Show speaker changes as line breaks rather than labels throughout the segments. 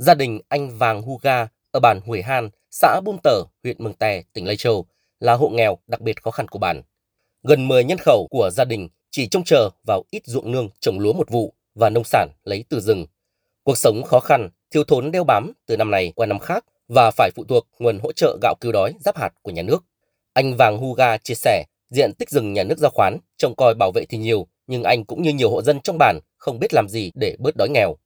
Gia đình anh Vàng Huga ở bản hủy Han, xã Bum Tở, huyện Mường Tè, tỉnh Lai Châu là hộ nghèo đặc biệt khó khăn của bản. Gần 10 nhân khẩu của gia đình chỉ trông chờ vào ít ruộng nương trồng lúa một vụ và nông sản lấy từ rừng. Cuộc sống khó khăn, thiếu thốn đeo bám từ năm này qua năm khác và phải phụ thuộc nguồn hỗ trợ gạo cứu đói giáp hạt của nhà nước. Anh Vàng Huga chia sẻ, diện tích rừng nhà nước giao khoán, trông coi bảo vệ thì nhiều, nhưng anh cũng như nhiều hộ dân trong bản không biết làm gì để bớt đói nghèo.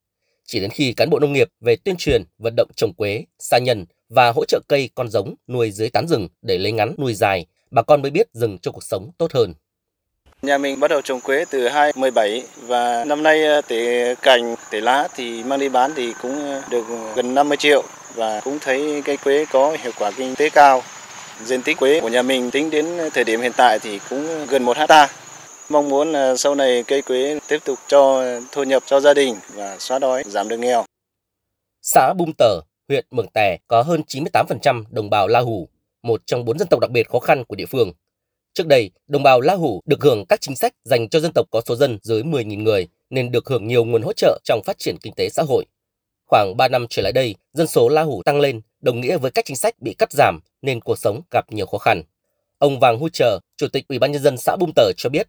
Chỉ đến khi cán bộ nông nghiệp về tuyên truyền, vận động trồng quế, sa nhân và hỗ trợ cây con giống nuôi dưới tán rừng để lấy ngắn nuôi dài, bà con mới biết rừng cho cuộc sống tốt hơn.
Nhà mình bắt đầu trồng quế từ 2017 và năm nay ờ, tỉ tỉa cành, tỉa lá thì mang đi bán thì cũng ờ, được gần 50 triệu và cũng thấy cây quế có hiệu quả kinh tế cao. Diện tích quế của nhà mình tính đến thời điểm hiện tại thì cũng gần 1 hectare. Mong muốn là sau này cây quế tiếp tục cho thu nhập cho gia đình và xóa đói, giảm được nghèo.
Xã Bum Tở, huyện Mường Tè có hơn 98% đồng bào La Hủ, một trong bốn dân tộc đặc biệt khó khăn của địa phương. Trước đây, đồng bào La Hủ được hưởng các chính sách dành cho dân tộc có số dân dưới 10.000 người nên được hưởng nhiều nguồn hỗ trợ trong phát triển kinh tế xã hội. Khoảng 3 năm trở lại đây, dân số La Hủ tăng lên, đồng nghĩa với các chính sách bị cắt giảm nên cuộc sống gặp nhiều khó khăn. Ông Vàng Hu Trờ, Chủ tịch Ủy ban nhân dân xã Bum Tở cho biết,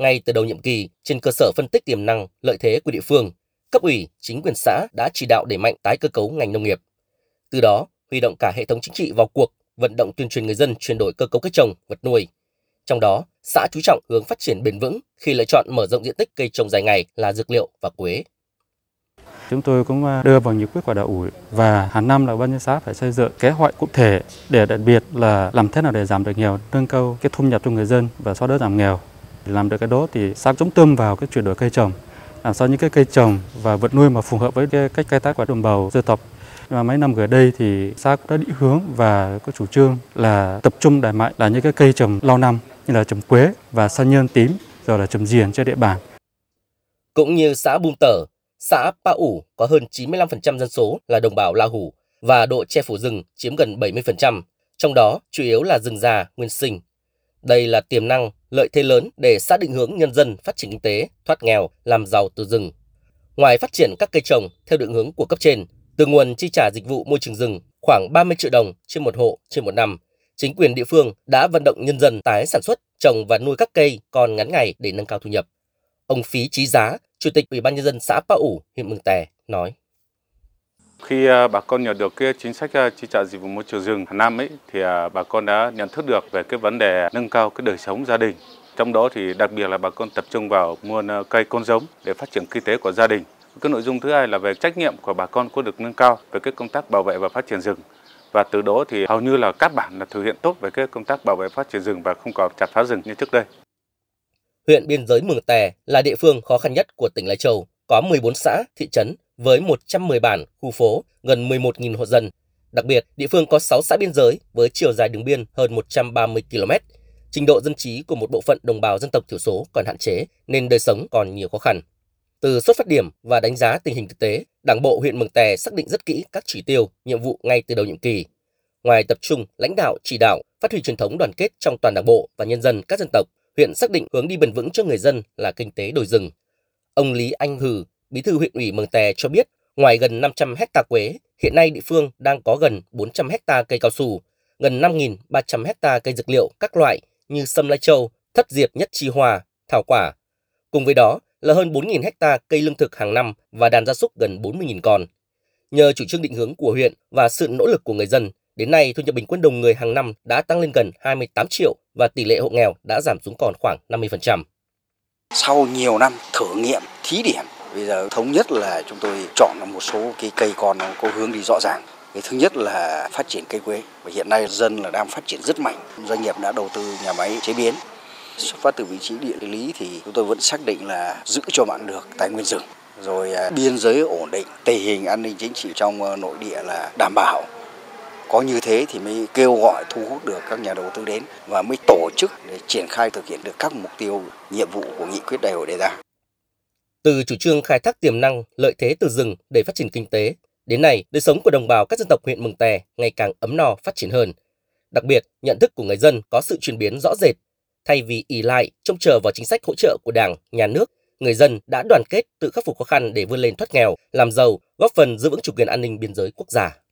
ngay từ đầu nhiệm kỳ, trên cơ sở phân tích tiềm năng, lợi thế của địa phương, cấp ủy, chính quyền xã đã chỉ đạo đẩy mạnh tái cơ cấu ngành nông nghiệp. Từ đó, huy động cả hệ thống chính trị vào cuộc, vận động tuyên truyền người dân chuyển đổi cơ cấu cây trồng, vật nuôi. Trong đó, xã chú trọng hướng phát triển bền vững khi lựa chọn mở rộng diện tích cây trồng dài ngày là dược liệu và quế.
Chúng tôi cũng à, đưa vào nghị quyết của đạo ủy và hàng năm là ban nhân xã phải xây dựng kế hoạch cụ thể để đặc biệt là làm thế nào để giảm được nghèo, nâng cao cái thu nhập cho người dân và xóa đói giảm nghèo. Để làm được cái đó thì xã chống tâm vào cái chuyển đổi cây trồng, làm sao những cái cây trồng và vật nuôi mà phù hợp với cái cách khai thác của đồng bào dân tộc. Và mấy năm gần đây thì xã cũng đã định hướng và có chủ trương là tập trung đẩy mạnh là những cái cây trồng lâu năm như là trồng quế và sa nhân tím rồi là trồng diền trên địa bàn.
Cũng như xã Bum Tở, xã Pa ủ có hơn 95% dân số là đồng bào La Hủ và độ che phủ rừng chiếm gần 70%, trong đó chủ yếu là rừng già, nguyên sinh. Đây là tiềm năng, lợi thế lớn để xã định hướng nhân dân phát triển kinh tế, thoát nghèo, làm giàu từ rừng. Ngoài phát triển các cây trồng theo định hướng của cấp trên, từ nguồn chi trả dịch vụ môi trường rừng khoảng 30 triệu đồng trên một hộ trên một năm, chính quyền địa phương đã vận động nhân dân tái sản xuất, trồng và nuôi các cây còn ngắn ngày để nâng cao thu nhập. Ông Phí Trí Giá, Chủ tịch Ủy ban nhân dân xã Pa ủ, huyện Mường Tè nói:
khi à, bà con nhận được cái chính sách à, chi trả dịch vụ môi trường rừng Hà Nam ấy thì à, bà con đã nhận thức được về cái vấn đề nâng cao cái đời sống gia đình. Trong đó thì đặc biệt là bà con tập trung vào mua cây con giống để phát triển kinh tế của gia đình. Cái nội dung thứ hai là về trách nhiệm của bà con có được nâng cao về cái công tác bảo vệ và phát triển rừng và từ đó thì hầu như là các bản là thực hiện tốt về cái công tác bảo vệ phát triển rừng và không còn chặt phá rừng như trước đây.
Huyện biên giới Mường Tè là địa phương khó khăn nhất của tỉnh Lai Châu, có 14 xã, thị trấn với 110 bản, khu phố, gần 11.000 hộ dân. Đặc biệt, địa phương có 6 xã biên giới với chiều dài đường biên hơn 130 km. Trình độ dân trí của một bộ phận đồng bào dân tộc thiểu số còn hạn chế nên đời sống còn nhiều khó khăn. Từ xuất phát điểm và đánh giá tình hình thực tế, Đảng bộ huyện Mường Tè xác định rất kỹ các chỉ tiêu, nhiệm vụ ngay từ đầu nhiệm kỳ. Ngoài tập trung lãnh đạo, chỉ đạo, phát huy truyền thống đoàn kết trong toàn Đảng bộ và nhân dân các dân tộc, huyện xác định hướng đi bền vững cho người dân là kinh tế đồi rừng. Ông Lý Anh Hừ, Bí thư huyện ủy Mường Tè cho biết, ngoài gần 500 hecta quế, hiện nay địa phương đang có gần 400 hecta cây cao su, gần 5.300 hecta cây dược liệu các loại như sâm lai châu, thất diệp nhất chi hòa, thảo quả. Cùng với đó là hơn 4.000 hecta cây lương thực hàng năm và đàn gia súc gần 40.000 con. Nhờ chủ trương định hướng của huyện và sự nỗ lực của người dân, đến nay thu nhập bình quân đồng người hàng năm đã tăng lên gần 28 triệu và tỷ lệ hộ nghèo đã giảm xuống còn khoảng 50%.
Sau nhiều năm thử nghiệm, thí điểm, bây giờ thống nhất là chúng tôi chọn một số cái cây con nó có hướng đi rõ ràng. Cái thứ nhất là phát triển cây quế và hiện nay dân là đang phát triển rất mạnh. Doanh nghiệp đã đầu tư nhà máy chế biến, xuất phát từ vị trí địa lý thì chúng tôi vẫn xác định là giữ cho bạn được tài nguyên rừng rồi à, biên giới ổn định, tình hình an ninh chính trị trong ờ, nội địa là đảm bảo có như thế thì mới kêu gọi thu hút được các nhà đầu tư đến và mới tổ chức để triển khai thực hiện được các mục tiêu, nhiệm vụ của nghị quyết đại hội đề ra.
Từ chủ trương khai thác tiềm năng, lợi thế từ rừng để phát triển kinh tế, đến nay đời sống của đồng bào các dân tộc huyện Mường Tè ngày càng ấm no phát triển hơn. Đặc biệt, nhận thức của người dân có sự chuyển biến rõ rệt. Thay vì ỉ lại, trông chờ vào chính sách hỗ trợ của Đảng, Nhà nước, người dân đã đoàn kết tự khắc phục khó khăn để vươn lên thoát nghèo, làm giàu, góp phần giữ vững chủ quyền an ninh biên giới quốc gia.